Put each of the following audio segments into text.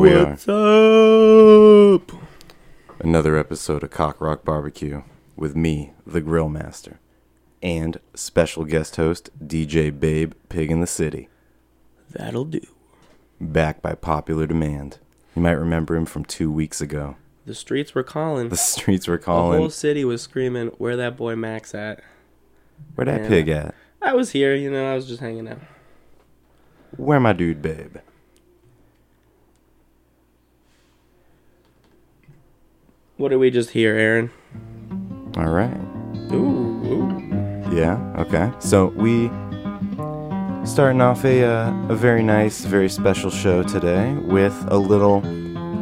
we are. What's up? Another episode of Cock Rock Barbecue with me, the Grill Master, and special guest host DJ Babe Pig in the City, That'll do. back by popular demand. You might remember him from two weeks ago. The streets were calling. The streets were calling. The whole city was screaming, "Where that boy Max at?" Where that Yeah. pig at? I was here, you know. I was just hanging out. Where my dude Babe? What did we just hear, Aaron? All right. Ooh, ooh. Yeah. Okay. So we starting off a uh, a very nice, very special show today with a little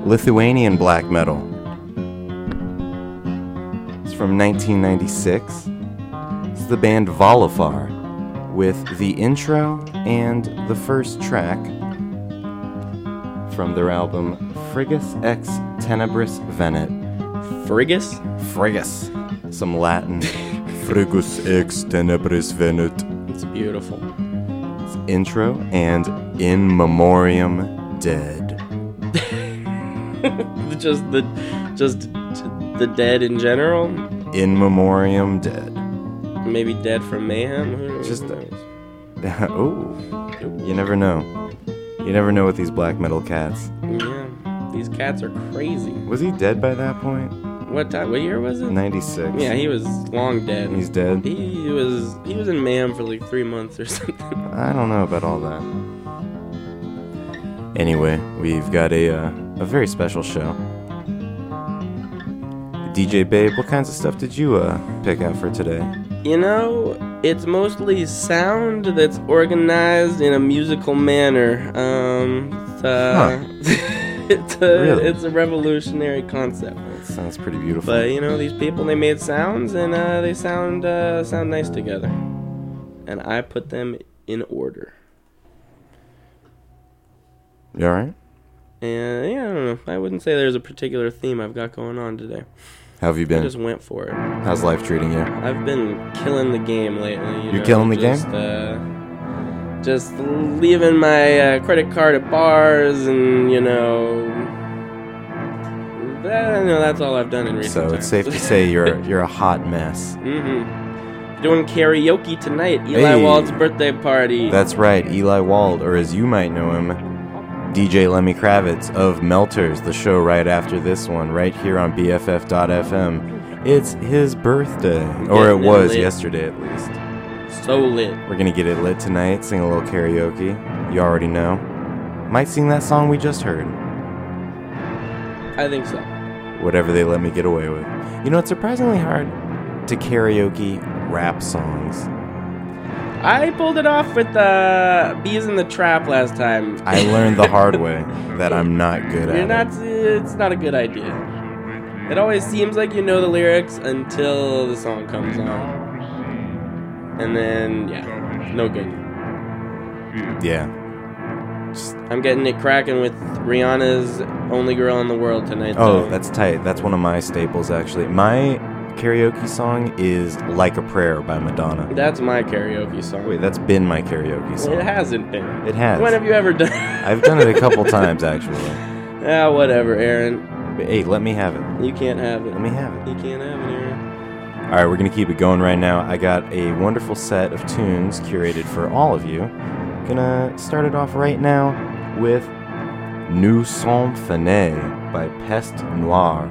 Lithuanian black metal. It's from 1996. It's the band Valefar with the intro and the first track from their album Frigus ex Tenebris Venit. Frigus? Frigus. Some Latin. Frigus ex Tenebris Venit. It's beautiful. intro and in memoriam dead just the, just the dead in general. in memoriam dead Maybe dead from mayhem. Just- Who knows? oh you never know you never know with these black metal cats Yeah, these cats are crazy. was he dead by that point What time? What year was it? 96 Yeah, he was long dead. he's dead He was he was in mayhem for like three months or something. i don't know about all that anyway we've got a uh, a very special show dj babe what kinds of stuff did you uh pick out for today You know, it's mostly sound that's organized in a musical manner. Um, uh, it's a Really? it's a revolutionary concept. that sounds pretty beautiful But you know, these people they made sounds and uh, they sound uh, sound nice together, and I put them in order. you all right And yeah, I don't know. I wouldn't say there's a particular theme I've got going on today. how have you been? I just went for it. how's life treating you I've been killing the game lately. You You're know, killing the just, game? Uh, just leaving my uh, credit card at bars, and you know, that, you know that's all I've done in recent So times. it's safe to say you're you're a hot mess. mm-hmm. Doing karaoke tonight. Eli Hey. Wald's birthday party. That's right, Eli Wald, or as you might know him, DJ Lemmy Kravitz of Melters, the show right after this one, right here on BFF.FM. It's his birthday, or it was yesterday at least. So lit. We're gonna get it lit tonight, sing a little karaoke. You already know. Might sing that song we just heard. I think so. Whatever they let me get away with. You know, it's surprisingly hard to karaoke rap songs. I pulled it off with uh, Beez in the Trap last time. I learned the hard way that I'm not good at You're it. not. It's not a good idea. It always seems like you know the lyrics until the song comes on, and then yeah, no good. Yeah. I'm getting it cracking with Rihanna's "Only Girl in the World" tonight. Oh, though. that's tight. That's one of my staples, actually. My karaoke song is "Like a Prayer" by Madonna. that's my karaoke song. Wait, that's been my karaoke song. it hasn't been. It has. When have you ever done? I've done it a couple times, actually. ah, whatever, Aaron. But hey, let me have it. You can't have it. Let me have it. You can't have it, Aaron. All right, we're gonna keep it going right now. I got a wonderful set of tunes curated for all of you. Gonna start it off right now with "Nous sommes Fanés" by Peste Noire.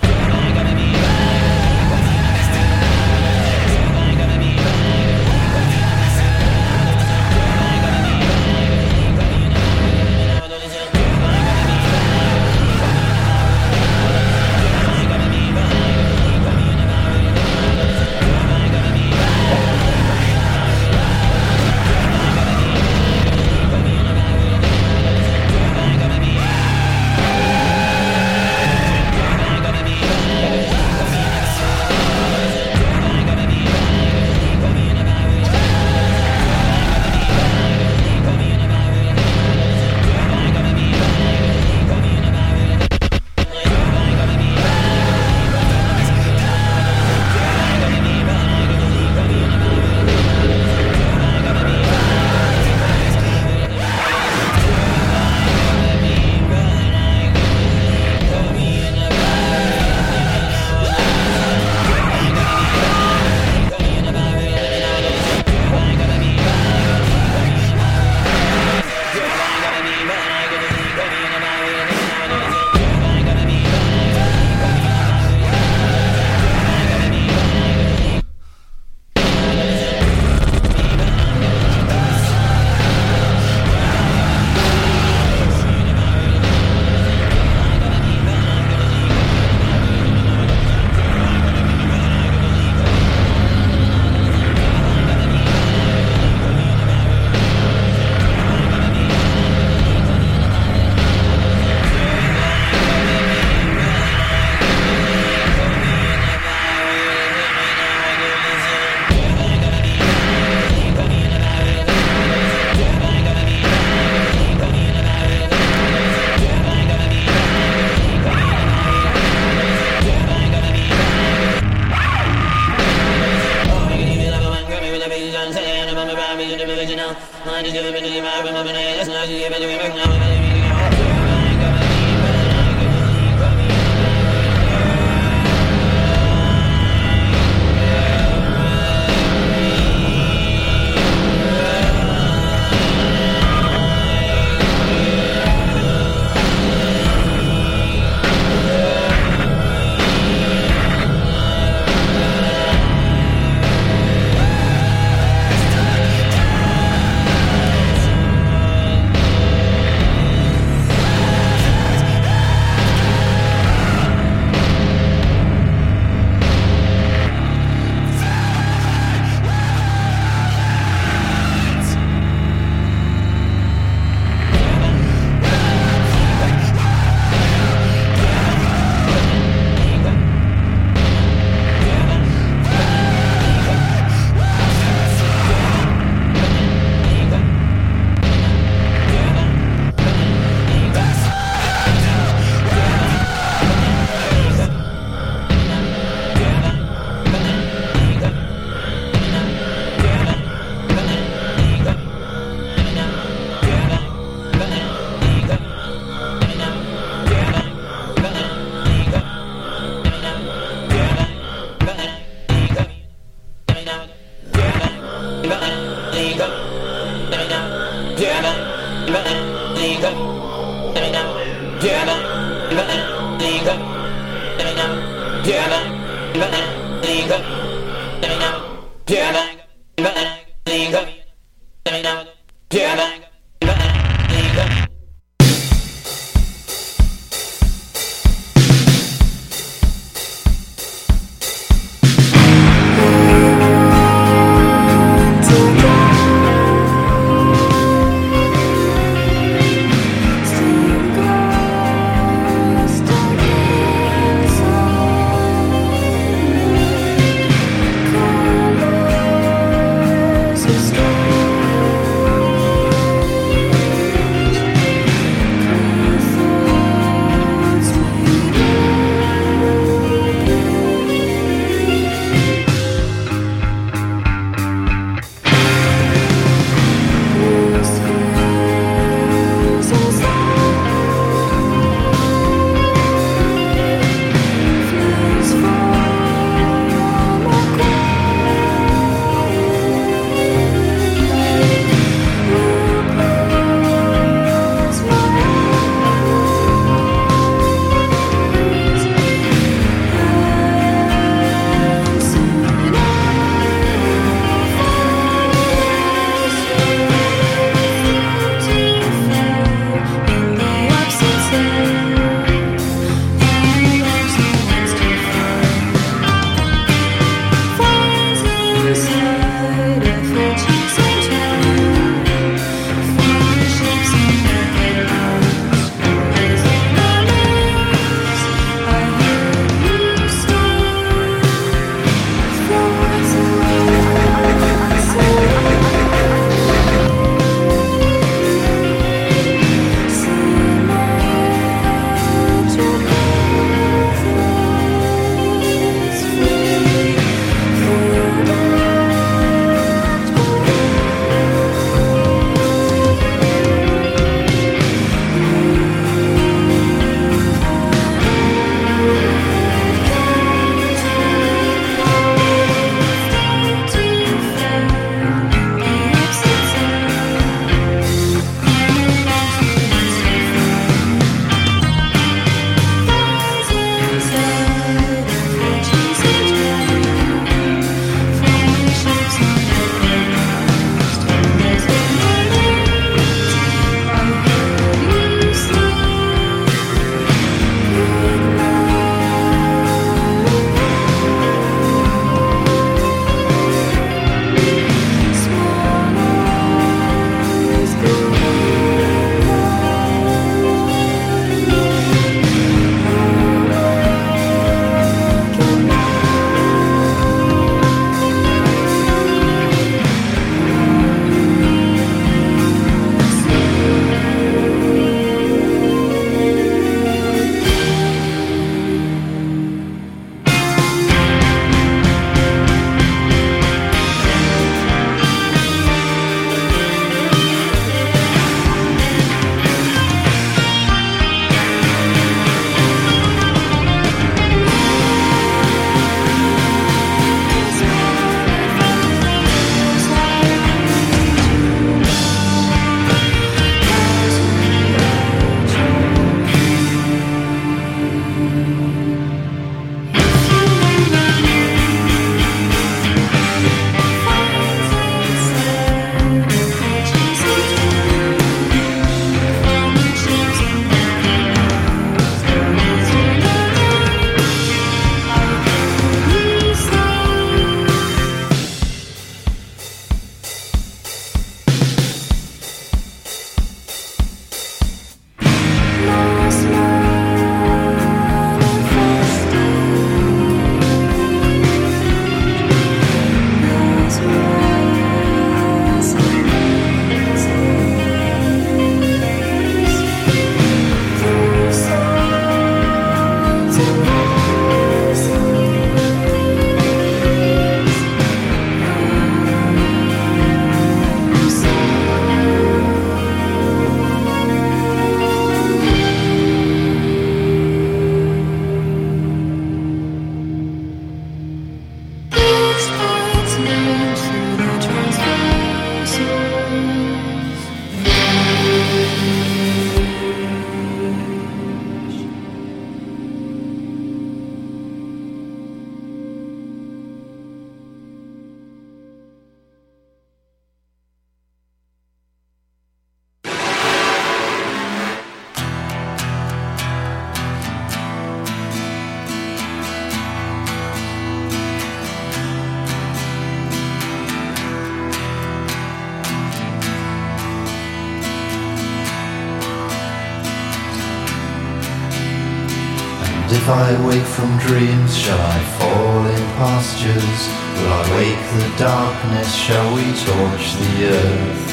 I wake from dreams, shall I fall in pastures? Will I wake the darkness? Shall we torch the earth?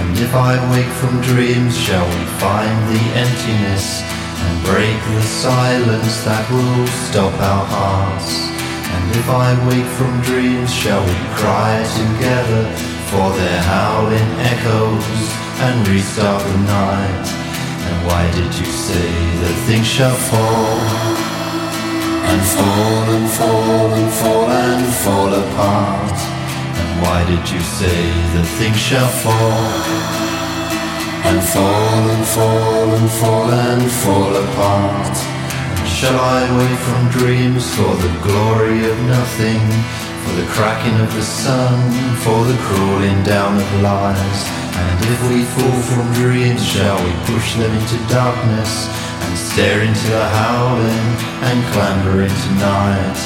And if I wake from dreams, shall we find the emptiness and break the silence that will stop our hearts? And if I wake from dreams, shall we cry together for their howling echoes and restart the night? And why did you say that things shall fall? And fall and fall and fall and fall apart. And why did you say that things shall fall? And fall and fall and fall and fall apart. And shall I wait from dreams for the glory of nothing? For the cracking of the sun, for the crawling down of lies. And if we fall from dreams, shall we push them into darkness stare into the howling and clamber into night?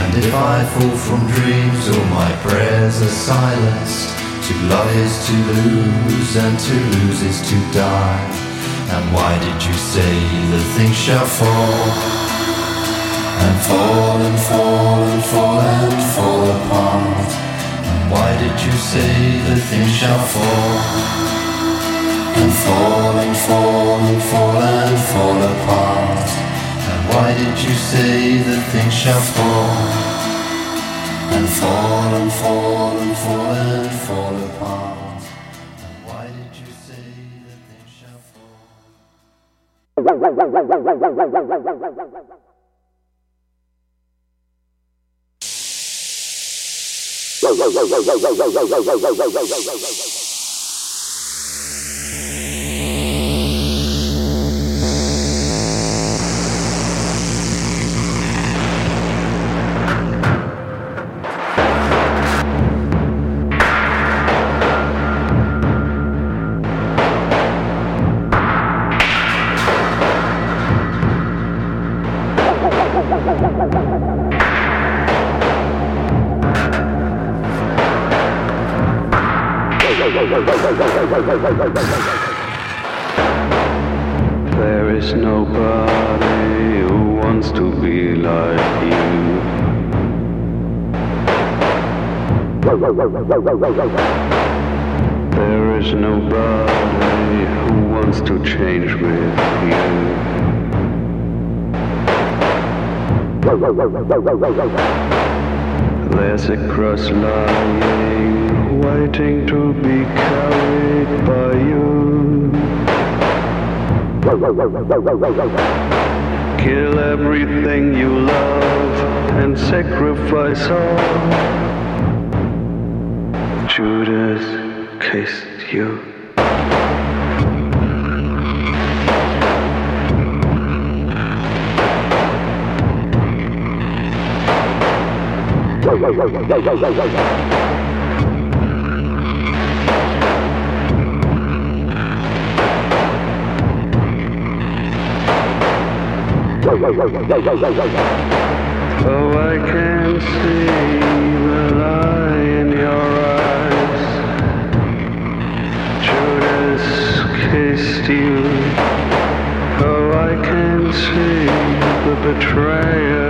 And if I fall from dreams, all my prayers are silenced. To love is to lose, and to lose is to die. And why did you say that things shall fall? And fall and fall and fall and fall apart. And why did you say that things shall fall? And fall and fall and fall and fall apart. And why did you say that things shall fall? And fall and fall and fall and fall apart. And why did you say that things shall fall? There There is nobody who wants to change with you. There's a cross lying, waiting to be carried by you. Kill everything you love and sacrifice all. Judas kissed you. Oh, I can see you. Oh, I can see the betrayal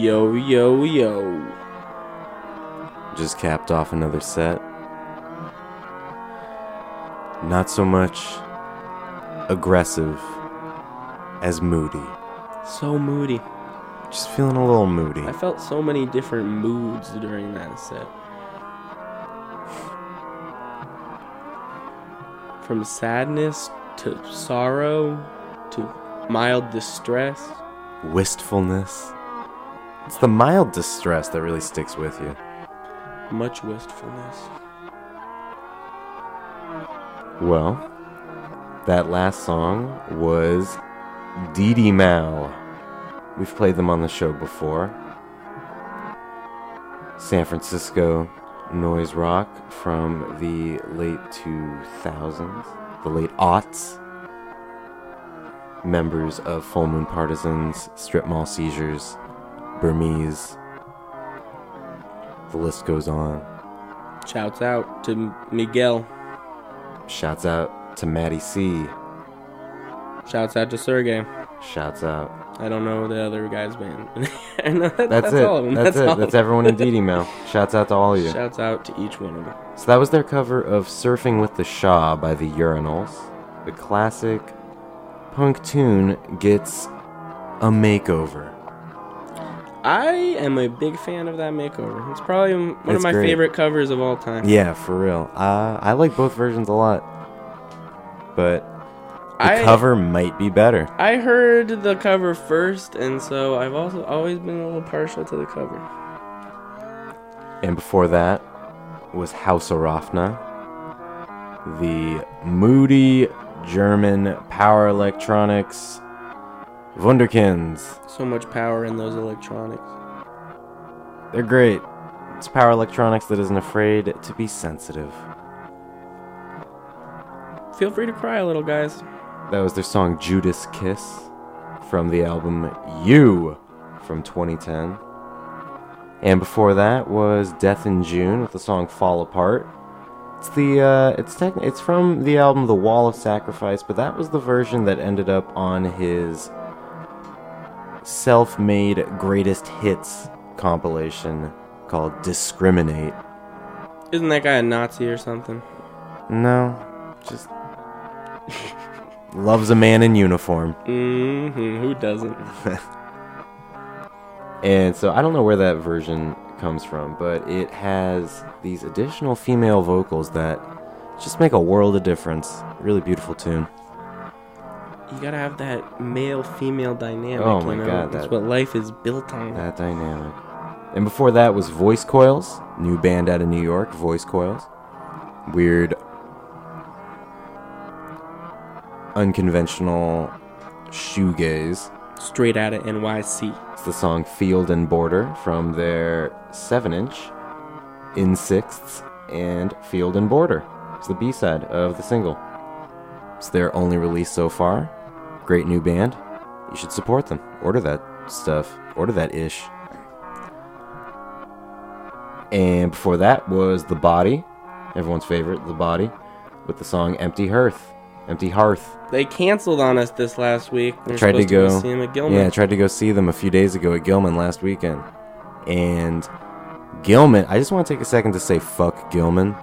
Yo, yo, yo. just capped off another set. Not so much aggressive as moody. So moody. Just feeling a little moody. I felt so many different moods during that set. From sadness to sorrow to mild distress. Wistfulness. The mild distress that really sticks with you. Much wistfulness. Well, that last song was didimao. We've played them on the show before. San Francisco noise rock from the late 2000s, the late aughts. Members of Full Moon Partisans, Strip Mall Seizures, Burmese. The list goes on. Shouts out to Miguel. Shouts out to Maddie C. Shouts out to Sergey. Shouts out. I don't know the other guy's band. Know that- That's, that's it. all of them. That's, all it. That's everyone in Dee Mel. Shouts out to all of you. Shouts out to each one of them. So that was their cover of Surfing with the Shah by the Urinals. The classic punk tune gets a makeover. I am a big fan of that makeover. It's probably one It's of my great. favorite covers of all time. Yeah, for real. Uh, I like both versions a lot. But the I- cover might be better. I heard the cover first, and so I've also always been a little partial to the cover. And before that was Haus Arafna, the moody German power electronics Wunderkinds. So much power in those electronics. They're great. It's power electronics that isn't afraid to be sensitive. Feel free to cry a little, guys. That was their song Judas Kiss from the album You from 2010. And before that was Death in June with the song Fall Apart. It's the uh, it's techni- it's from the album The Wall of Sacrifice, but that was the version that ended up on his self-made greatest hits compilation called Discriminate. Isn't that guy a Nazi or something? No, just loves a man in uniform. Mm-hmm. Who doesn't? And so I don't know where that version comes from, but it has these additional female vocals that just make a world of difference. Really beautiful tune. You gotta have that male-female dynamic. Oh my you know? God, That's that- what life is built on. That dynamic. And before that was Voice Coils, new band out of New York, Voice Coils. Weird, unconventional shoegaze. Straight out of NYC. It's the song Field and Border from their 7 inch, In Sixths, and Field and Border. It's the B side of the single. It's their only release so far. Great new band. You should support them. Order that stuff. Order that ish. And before that was The Body, everyone's favorite, The Body, with the song Empty Hearth. Empty Hearth. They canceled on us this last week. We were tried to go. see him at Gilman. Yeah, I tried to go see them a few days ago at Gilman last weekend. And Gilman, I just want to take a second to say fuck Gilman.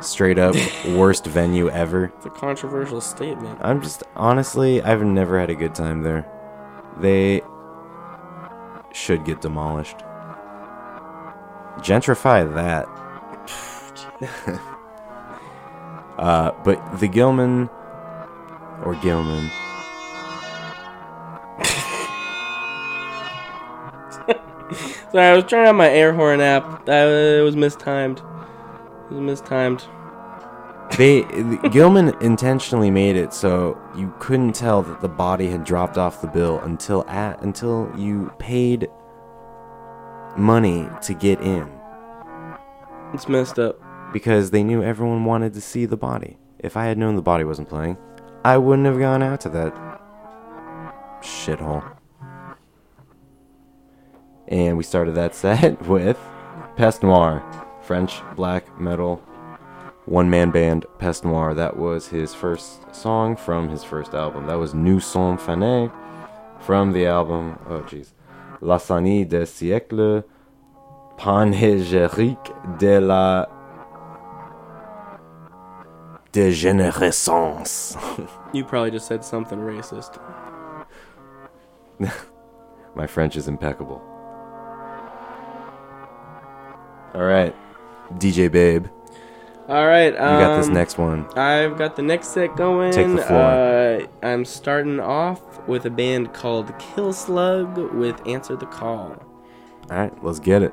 Straight up worst venue ever. It's a controversial statement. I'm just honestly, I've never had a good time there. They should get demolished. Gentrify that. uh, but the Gilman or Gilman. Sorry, I was trying out my air horn app. It was mistimed. It was mistimed. They Gilman intentionally made it so you couldn't tell that the body had dropped off the bill until at until you paid money to get in It's messed up. because they knew everyone wanted to see the body. If I had known the body wasn't playing, I wouldn't have gone out to that shithole. And we started that set with Peste Noire, French black metal one man band Peste Noire. That was his first song from his first album. That was Nous sommes fanés from the album, oh jeez, La Sanie des siècles Panégyrique de la dégénérescence. You probably just said something racist. My French is impeccable. All right, DJ Babe, All right. you got this um, next one. I've got the next set going. Take the floor. Uh, I'm starting off with a band called Kilslug with Answer the Call. All right, let's get it.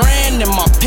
Grand in my.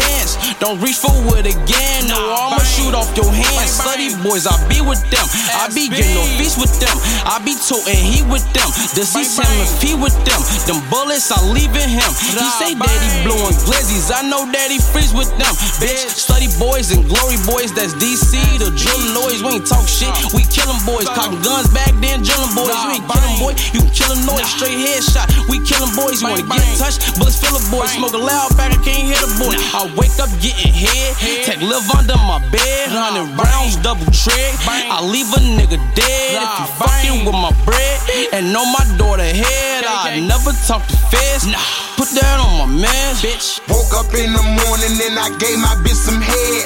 Don't reach for it again, no, I'ma shoot off your hands. Slutty boys, I be with them. I be getting no feast with them. I be toting heat with them. Does he Sam if he with them? Them bullets, I leaving him. He say that he blowing glizzies. I know that he freeze with them. Bitch, study boys and glory boys, that's DC. The drilling noise, we ain't talk shit. We killin' boys, cocking guns back then, drilling boys. You ain't killin' boy, you can kill noise, straight headshot. We killin' boys, you wanna get touched, bullets fill a boy. Smoke a loud pack, I can't hear the boy. I wake up getting head, take live under my bed, hundred rounds, double trick. I leave a nigga dead if you fucking with my bread. And on my daughter head, I never talk to feds. Put that on my man, bitch. Woke up in the morning and I gave my bitch some head.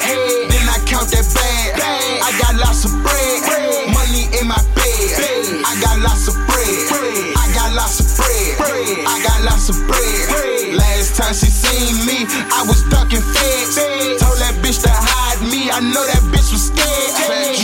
Then I count that bag. I got lots of bread. Money in my bed. I got lots of bread. I got lots of bread. Last time she seen me, I was ducking feds. Told that bitch to hide me. I know that bitch was scared.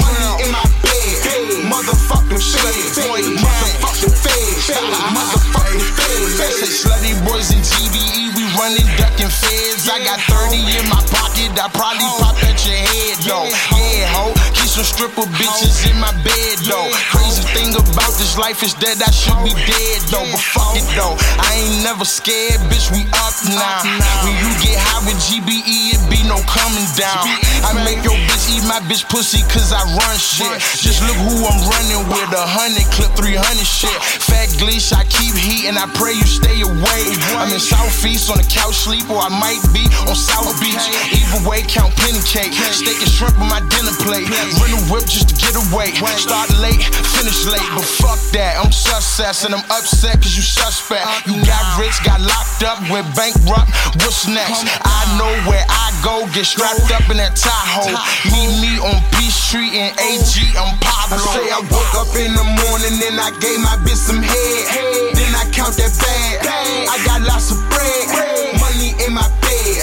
Money in my bed. Motherfucking feds. Motherfucking feds. Motherfucking feds. Slutty boys in GBE, we running, ducking feds. I got 30 in my pocket, I probably pop at your head, though. Yeah, ho, some stripper bitches in my bed, though. Crazy thing about this life is that I should be dead, though. But fuck it, though. I ain't never scared, bitch, we up now. When you get high with GBE, it be no coming down. I make your bitch eat my bitch pussy cause I run shit. Just look who I'm running with, a hundred clip 300 shit. Fat glitch, I keep heat and I pray you stay away. I'm in Southeast on the couch sleep or I might be on South Beach. Either way, count penny cake. Steak and shrimp on my dinner plate. Run a whip just to get away. Start late, finish late, but fuck that. I'm success and I'm upset cause you suspect. You got rich, got locked up, went bankrupt. What's next? I know where I go, get strapped up in that Tahoe. Meet me on B Street in AG, I'm Pablo. I say I woke up in the morning and I gave my bitch some head. Then I count that bag. I got lots of bread, money in my bed.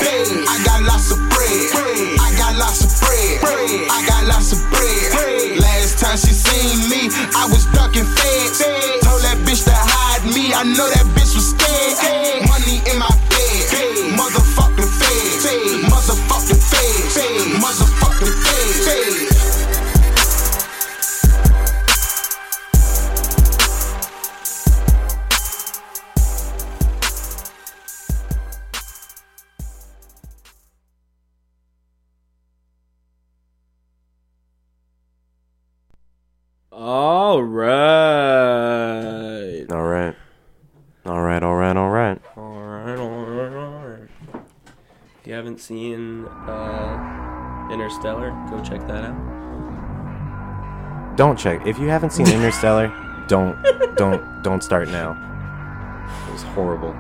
I got lots of bread. I got lots of bread. I got she seen me, I was ducking feds. Told that bitch to hide me. I know that bitch was scared. All right. All right. All right, all right, all right. All right, all right, all right. If you haven't seen uh, Interstellar, go check that out. Don't check. If you haven't seen Interstellar, don't don't don't start now. It was horrible.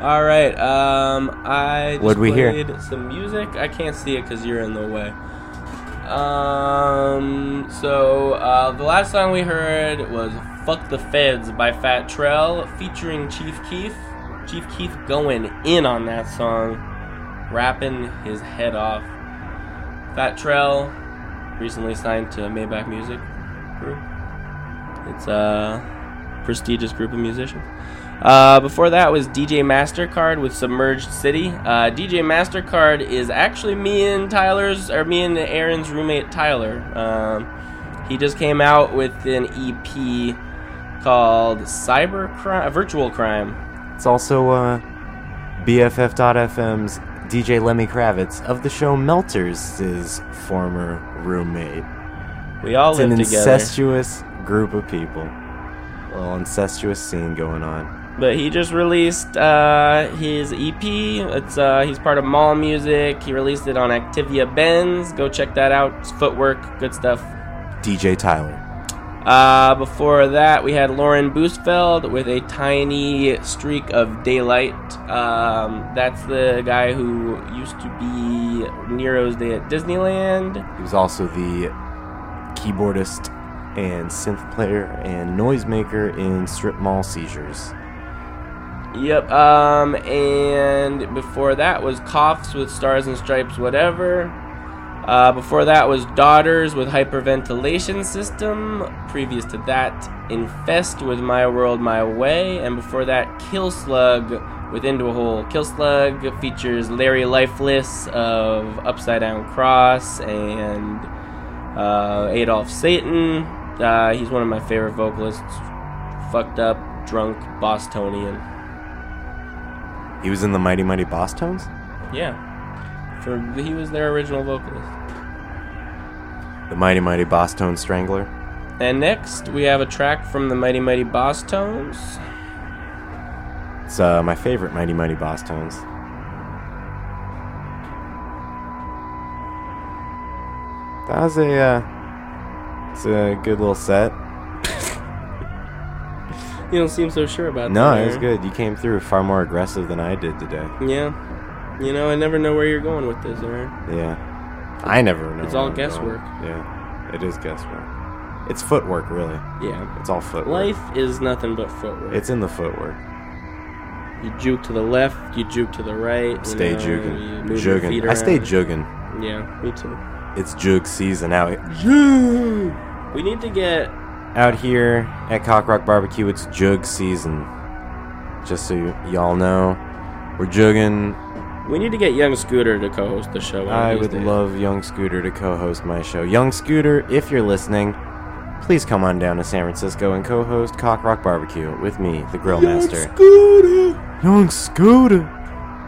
All right. Um, I just What'd we hear? some music. I can't see it because you're in the way. Um. So uh, the last song we heard was "Fuck the Feds" by Fat Trel, featuring Chief Keef. Chief Keef going in on that song, rapping his head off. Fat Trel recently signed to Maybach Music Group. It's a prestigious group of musicians. Uh, before that was DJ Mastercard with Submerged City. Uh, DJ Mastercard is actually me and Tyler's, or me and Aaron's roommate Tyler. Um, he just came out with an EP called Cyber Crime, Virtual Crime. It's also uh, BFF.FM's DJ Lemmy Kravitz of the show Melters' former roommate. We all It's live an together. incestuous group of people. A little incestuous scene going on. But he just released uh, his EP. It's uh, he's part of Mall Music. He released it on Activia Benz. Go check that out. It's footwork, good stuff. DJ Tyler. Uh, before that, we had Lauren Bousfield with a tiny streak of daylight. Um, that's the guy who used to be Nero's Day at Disneyland. He was also the keyboardist and synth player and noisemaker in Strip Mall Seizures. Yep. Um, and before that was Coughs with Stars and Stripes, whatever. Uh, before that was Daughters with Hyperventilation System. Previous to that, Infest with My World My Way. And before that, Kilslug with Into a Hole. Kilslug features Larry Lifeless of Upside Down Cross and uh, Adolf Satan. Uh, he's one of my favorite vocalists. Fucked up, drunk, Bostonian. He was in the Mighty Mighty Bosstones? Yeah. For he was their original vocalist. The Mighty Mighty Boss Tone Strangler? And next we have a track from the Mighty Mighty Bosstones. It's uh, my favorite Mighty Mighty Bosstones. That was a, uh, it's a good little set. You don't seem so sure about No, that. No, it was good. You came through far more aggressive than I did today. Yeah. You know, I never know where you're going with this, Aaron. Yeah. I never know. It's all I'm guesswork. going. Yeah. It is guesswork. It's footwork, really. Yeah. It's all footwork. Life is nothing but footwork. It's in the footwork. you juke to the left, you juke to the right. Stay know, you jugging. your feet Jugging. I stay jugging. Yeah, me too. It's jug season out here. We need to get out here at Cock Rock Barbecue. It's jug season. Just so y- y'all know, we're jugging We need to get Young Scooter to co-host the show. one of I these would days. love Young Scooter to co-host my show. Young Scooter, if you're listening, please come on down to San Francisco and co-host Cock Rock Barbecue with me, the Grill Master. Young Scooter.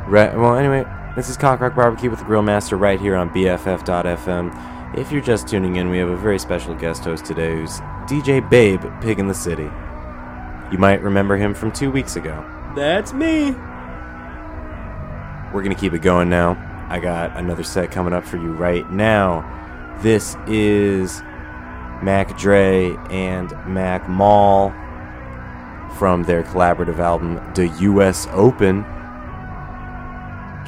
Right. Well, anyway, this is Cock Rock Barbecue with the Grill Master right here on BFF.FM. If you're just tuning in, we have a very special guest host today, who's DJ Babe, Pig in the City. You might remember him from two weeks ago. That's me. We're gonna keep it going now. I got another set coming up for you right now. This is Mac Dre and Mac Mall from their collaborative album The US Open.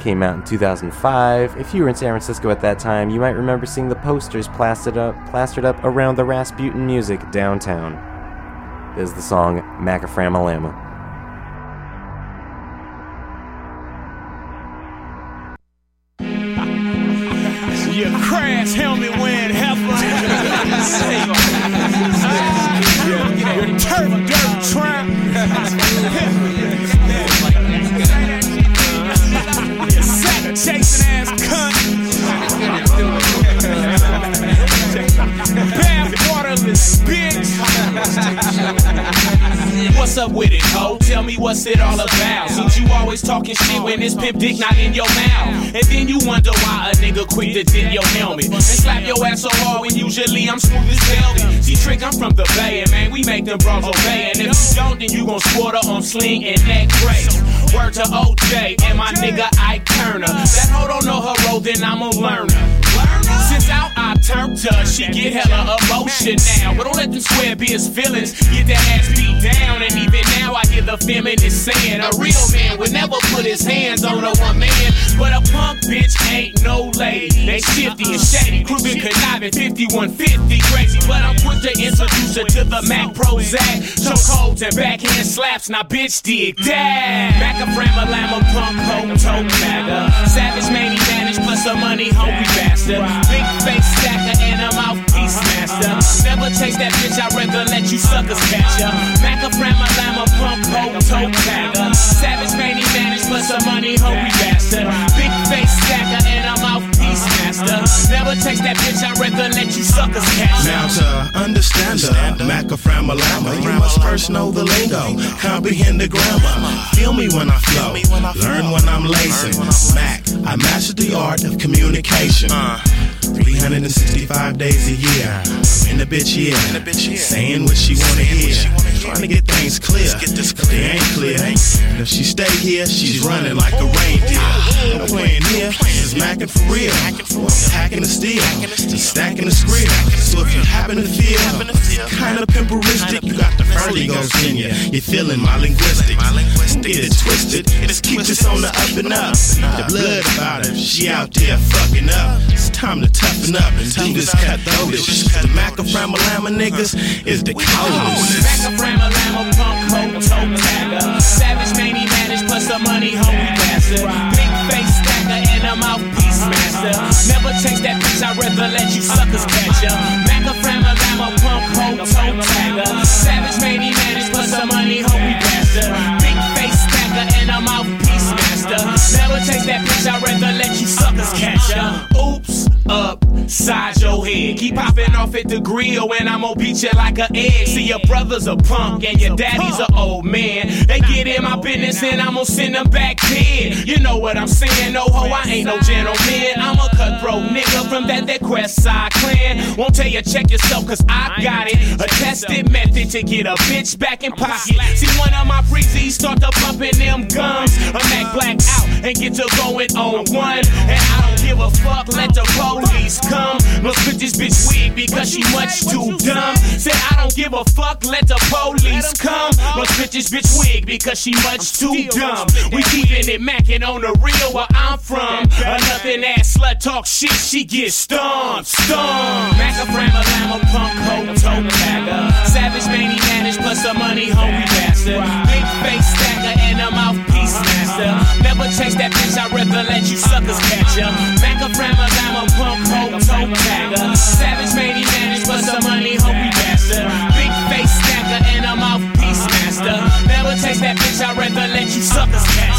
Came out in 2005. If you were in San Francisco at that time, you might remember seeing the posters plastered up, plastered up around the Rasputin music downtown. This is the song Macaframalama. What's it all about. Since you always talking shit when this pimp dick not in your mouth. And then you wonder why a nigga quick to dip your helmet. And slap your ass so hard when usually I'm smooth as velvet. See, trick, I'm from the Bay, and man, we make them bros obey. And if you don't, then you gon' squat her on sling and neck brace. Word to OJ and my nigga Ike Turner. That hoe don't know her role, then I'm a learner. Since out I turned her, she get hella emotion now. But don't let them square be his feelings. Get that ass beat down, and even now I hear the feminist saying a real man would never put his hands on a one man. But a punk bitch ain't no lady. They shifty and shady, cruising conniving 5150 crazy. But I'm quick to introduce her to the Mac Prozac. Chokeholds and backhand slaps, now bitch dig that. Mac a frama lama punk hoe toe bagger. Savage mani managed plus some money hungry bastard. Big face stacker and a mouthpiece master. Never chase that bitch, I'd rather let you suckers catch ya. Mac a frama lama punk hoe toe bagger. Savage mani managed plus a money hungry bastard. Big face stacker and a mouthpiece master. Never chase that bitch, I'd rather let you suckers catch ya. Now to understand the Macaframalama, uh-huh. you must first know the lingo, comprehend the grammar. Feel me when I flow, learn when I'm lacing. Mac, I mastered the art of communication. 365 days a year, I'm in the bitch here, saying what she wanna hear. Trying to get things clear, if they ain't clear. And if she stay here, she's running like a reindeer. Way in here, she's macking for real. Hacking the steel, stacking the script. So if you happen to feel kinda pimperistic, you got the vertigos in you. You're feeling my linguistic. Get it twisted, just keep this on the up and up. The blood about she out there fucking up. It's time to toughen up and do this cutthroatish. The Macaframalama niggas is the coldest. Macaframa lama punk hoe toe tagger. Savage mani managed plus a money hungry bastard. Master. Never chase that bitch, I'd rather let you suckers catch ya. Macaframa lama punk hoe toe tagger. Savage mani managed plus a money hungry bastard. Big face stacker and a mouthpiece master. Never chase that bitch, I'd rather let you suckers catch ya. Oops, upside your head. Keep popping off at the grill and I'm gonna beat you like an egg. See, your brother's a punk and your daddy's an old man. They get in my business and I'm gonna send them back dead. You know what I'm saying? No ho, I ain't no gentleman. I'm a cutthroat nigga from that, that Quest Side clan. Won't tell you check yourself cause I got it. A tested method to get a bitch back in pocket. See, one of my breezies start to pumping them gums. A Mac black out and get to going on one. And I don't give a fuck, let the police come. No split this bitch wig because she much too dumb. Said I don't give a fuck, let the police come. No split this bitch wig because she much too dumb. We keeping it macking on the real where I'm from. A nothing ass slut talk shit, she get stomped, stomped. Macaframa lama punk hoe toe tagger. Savage mani managed plus a money hungry bastard. Big face stacker and a mouthpiece master. Never chase that bitch, I'd rather let you suckers catch ya. Macaframa lama punk hoe toe tagger. Savage mani managed plus a money hungry bastard. Big face stacker and a mouthpiece master. Never chase that bitch, I'd rather let you suckers catch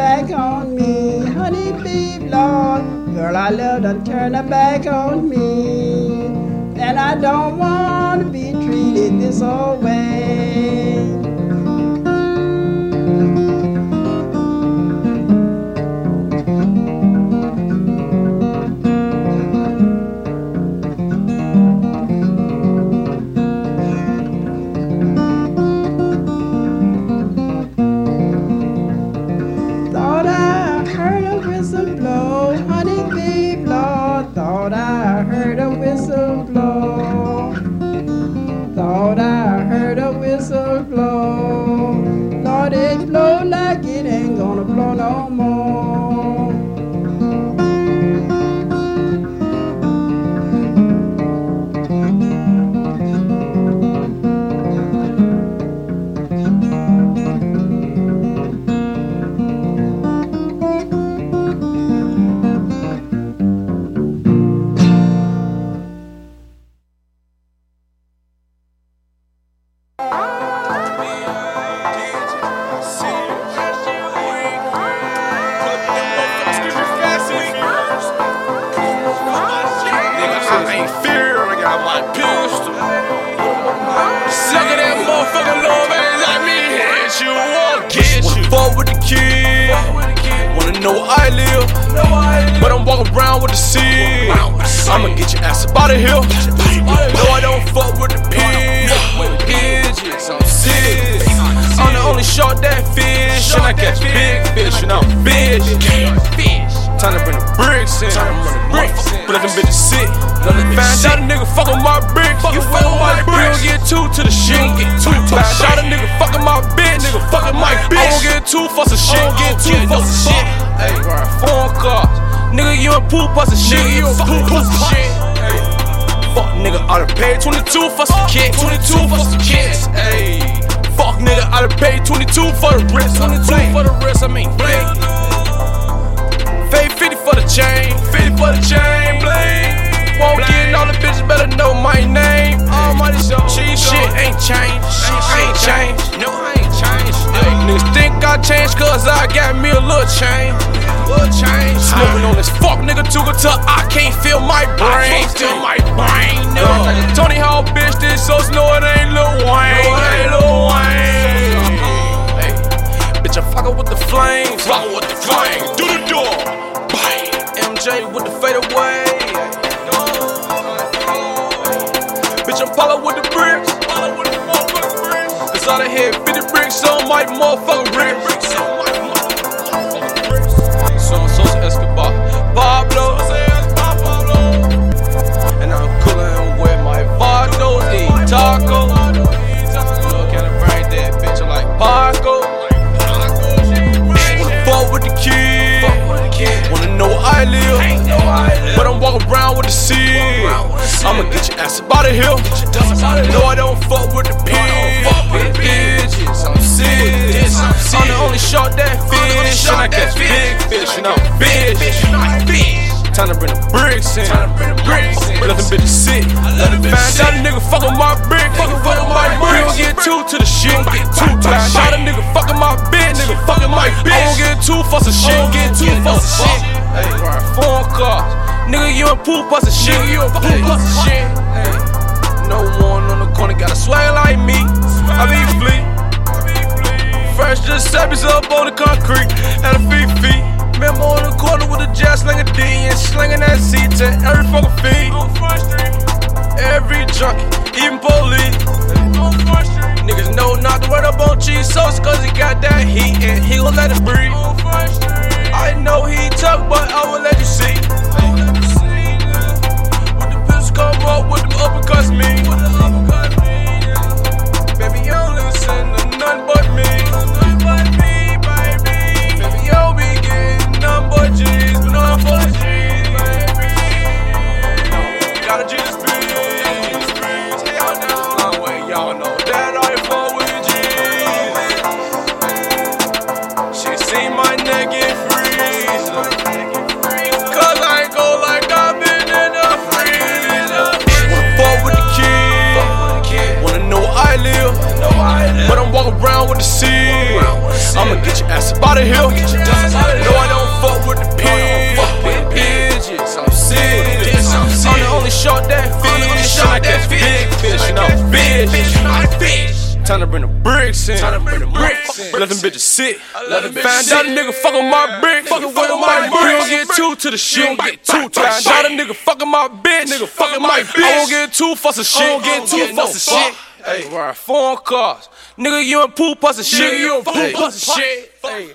back on me, honey, babe, Lord. Girl, I love done turn her back on me, and I don't want to be treated this old way. Shit. A poop for shit. Hey. Fuck nigga, I done paid 22 for some kicks. 22 for some kicks. Hey. Fuck nigga, I done paid 22 for the wrist. 22 for the wrist, I mean bling. Pay 50 for the chain, 50 for the chain, bling. Won't get all the bitches better know my name. Almighty show. Shit ain't changed. She ain't changed. No, I ain't changed. Niggas think I changed cause I got me a little change. Little change. Smoking on this fuck nigga good till I can't feel my brain. Feel my brain. No. Tony Hawk bitch, this so know it ain't Lil Wayne. No, it ain't Lil Wayne. Hey, bitch, I'm fucking with the flames. Fucking with the flames. Do the door. Bang. MJ with the fade away. Bitch, I'm follow with the bricks. Cause I hit 50 bricks on my motherfucking I live. But I'm walking around with the seed. I'ma get your ass up out of here. No, I don't fuck with the. Bitches, I'm sick. I'm the only shark that fish. And I catch big fish. And I'm fish. Time to bring the bricks in. Let them bitches sit. Found out a nigga fucking my brick. Fucking fucking my brick. I'll get two to the shit. Get two to the shit. Shot a nigga fucking my bitch. Nigga fucking my bitch. I won't get two for some shit. Nigga, you a poop some shit. You a poop some shit. Hey, no one on the corner got a swag like me. I be fleet. Fresh just sabbies up on the concrete at a feet feet. Remember on the corner with a jazz slinging D and slinging that C to every fucking feet. Every junkie, even police. Niggas know not to run up on cheese sauce cause he got that heat and he gon' let it breathe. I know he tough, but I will let you see fuck with them uppercuts the uppercuts. Baby, you don't listen to nothing but me. Baby. Be getting nothing but G's, but I'm full of G's. Around with the seed. I'ma get your ass up out of here. No, I don't fuck with the pigeons. I'm serious. I'm the only shark that fish. I catch big fish and I'm fish. Time to bring the bricks in. Time to bring the bricks in. Let them bitches sit. Let them Find out a nigga fucking my brick. Fucking with my bricks. You don't get two to the shit. You don't get two the. Find out a nigga fucking my bitch. Nigga fucking my bitch. I won't get two fuss of shit. I won't get two fuss of shit. Hey, ride foreign cars. Nigga, you and poop of shit. You and poop of shit. Hey.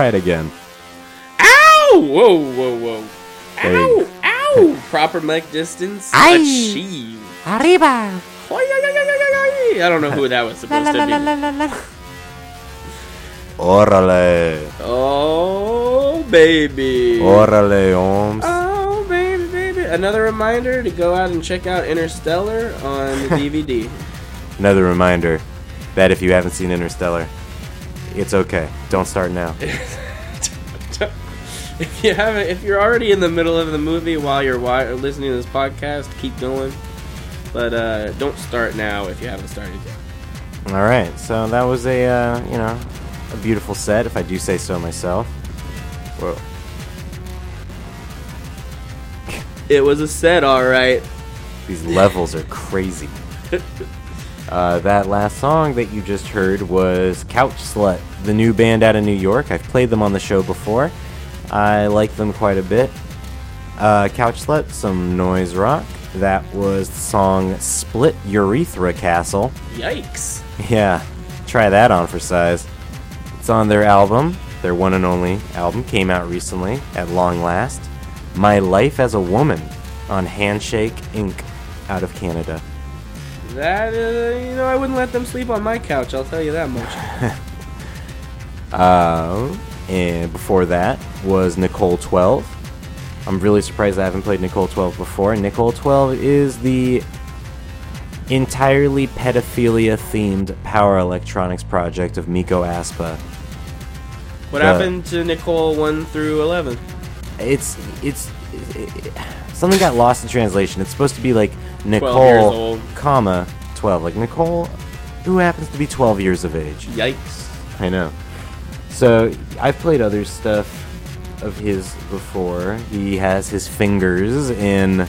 Try it again. Ow! Whoa, whoa, whoa. There Ow! Ow! Proper mic distance Aye. achieved. Arriba. I don't know who that was La supposed la to la be. la la la la. Orale. Oh, baby. Orale, Holmes. Oh, baby, baby. Another reminder to go out and check out Interstellar on the DVD. Another reminder that if you haven't seen Interstellar, it's okay. Don't start now. if you haven't, if you're already in the middle of the movie while you're wi- listening to this podcast, keep going. But uh, don't start now if you haven't started yet. All right, so that was a uh, you know a beautiful set, if I do say so myself. Whoa. It was a set, all right. These levels are crazy. Uh, that last song that you just heard was Couch Slut, the new band out of New York. I've played them on the show before. I like them quite a bit. Uh, Couch Slut, some noise rock. That was the song Split Urethra Castle. Yikes. Yeah, try that on for size. It's on their album, their one and only album, came out recently, at long last. My Life as a Woman on Handshake Inc. out of Canada. That uh, you know, I wouldn't let them sleep on my couch. I'll tell you that much. Uh, and before that was Nicole 12. I'm really surprised I haven't played Nicole 12 before. Nicole 12 is the entirely pedophilia themed power electronics project of Mikko Aspa. What The- happened to Nicole one through eleven? It's it's it, something got lost in translation. It's supposed to be like Nicole, comma 12, like Nicole, who happens to be 12 years of age. Yikes. I know. So I've played other stuff of his before. He has his fingers in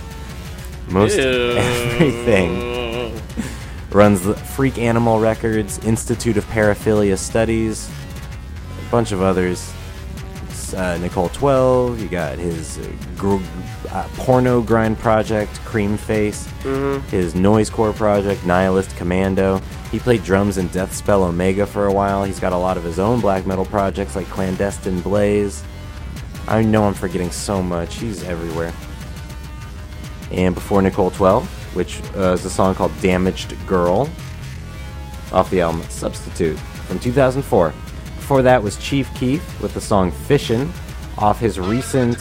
most Ew. everything. Runs the Freak Animal Records, Institute of Paraphilia Studies, a bunch of others. Uh, Nicole 12, you got his uh, gr- uh, porno grind project, Cream Face, Mhm. his noisecore project, Nihilist Commando. He played drums in Deathspell Omega for a while. He's got a lot of his own black metal projects like Clandestine Blaze. I know I'm forgetting so much. He's everywhere. And before Nicole 12, which uh, is a song called Damaged Girl off the album Substitute from 2004. Before that was Chief Keef with the song Fishin' off his recent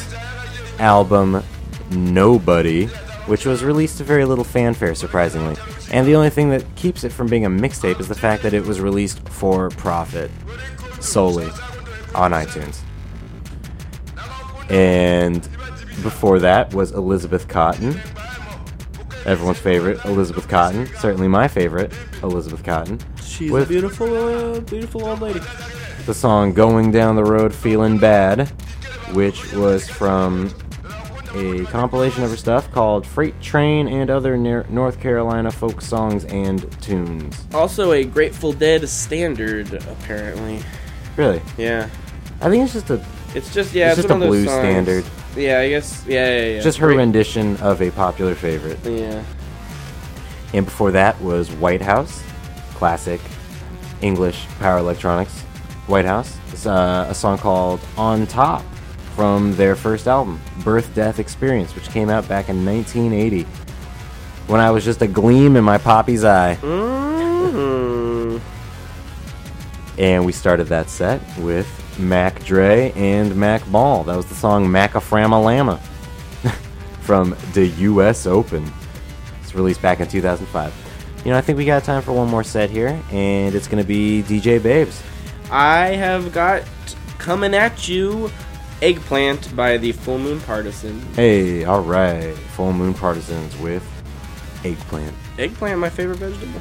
album Nobody, which was released to very little fanfare, surprisingly. And the only thing that keeps it from being a mixtape is the fact that it was released for profit solely on iTunes. And before that was Elizabeth Cotten. Everyone's favorite, Elizabeth Cotten. Certainly my favorite, Elizabeth Cotten. She's with a beautiful, uh, beautiful old lady. the song Going Down the Road Feeling Bad, which was from a compilation of her stuff called Freight Train and Other Ner- North Carolina Folk Songs and Tunes. Also a Grateful Dead standard, apparently. Really? Yeah. I think it's just a It's just yeah, It's it's, just a blues standard. Yeah, I guess. Yeah, yeah, yeah. just her Great- rendition of a popular favorite. Yeah. And before that was Whitehouse, classic English power electronics. Whitehouse. It's uh, a song called On Top from their first album, Birthdeath Experience, which came out back in 1980. When I was just a gleam in my poppy's eye. Mm-hmm. And we started that set with Mac Dre and Mac Mall. That was the song Maca-Frama-Lamma from the US Open. It's released back in 2005. You know, I think we got time for one more set here, and it's going to be DJ Babes. I have got coming at you Eggplant by the Full Moon Partisan. Hey, all right. Full Moon Partisans with Eggplant. Eggplant, my favorite vegetable.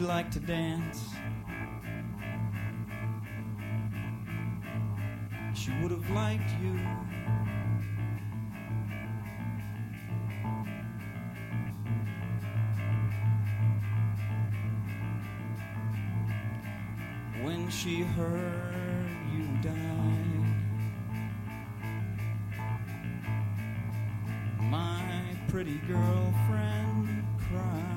She liked to dance. She would have liked you. When she heard you died, my pretty girlfriend cried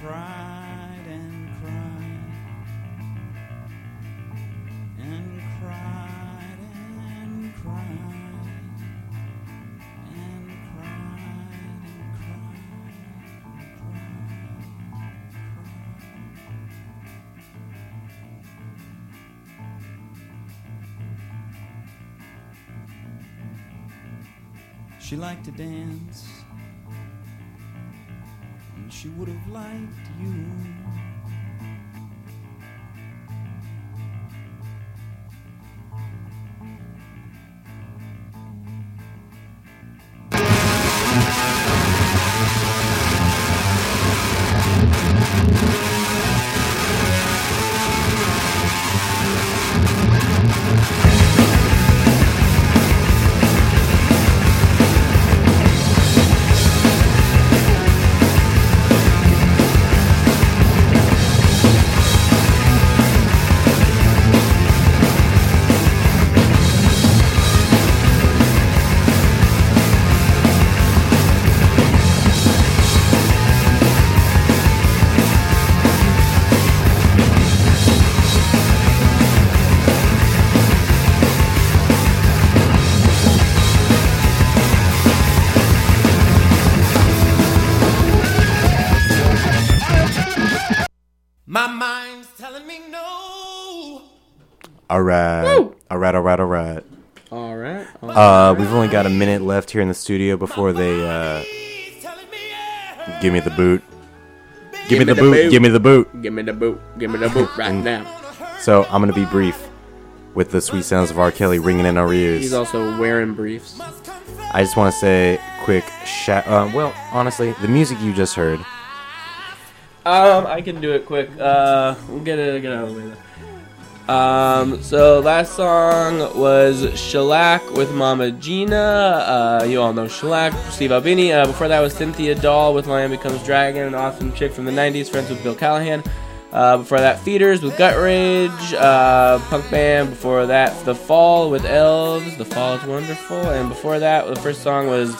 cried and cried and cried and cried and cried and cried. She liked to dance, she would have liked you. Uh, we've only got a minute left here in the studio before they uh, give me the boot. Give, me, the, boot. Give me the boot. Give me the boot. Give me the boot right And now. So I'm gonna be brief with the sweet sounds of R. Kelly ringing in our ears. He's also wearing briefs. I just want to say quick shout. Uh, well, honestly, the music you just heard. Um, I can do it quick. Uh, we'll get it get out of the way. Though. Um, so last song was Shellac with Mama Gina. Uh, you all know Shellac, Steve Albini. Uh, before that was Cynthia Dall with Lion Becomes Dragon, an awesome chick from the '90s, friends with Bill Callahan. Uh, before that, Feeders with Gut Rage, uh, punk band. Before that, The Fall with Elves. The Fall is wonderful. And before that, the first song was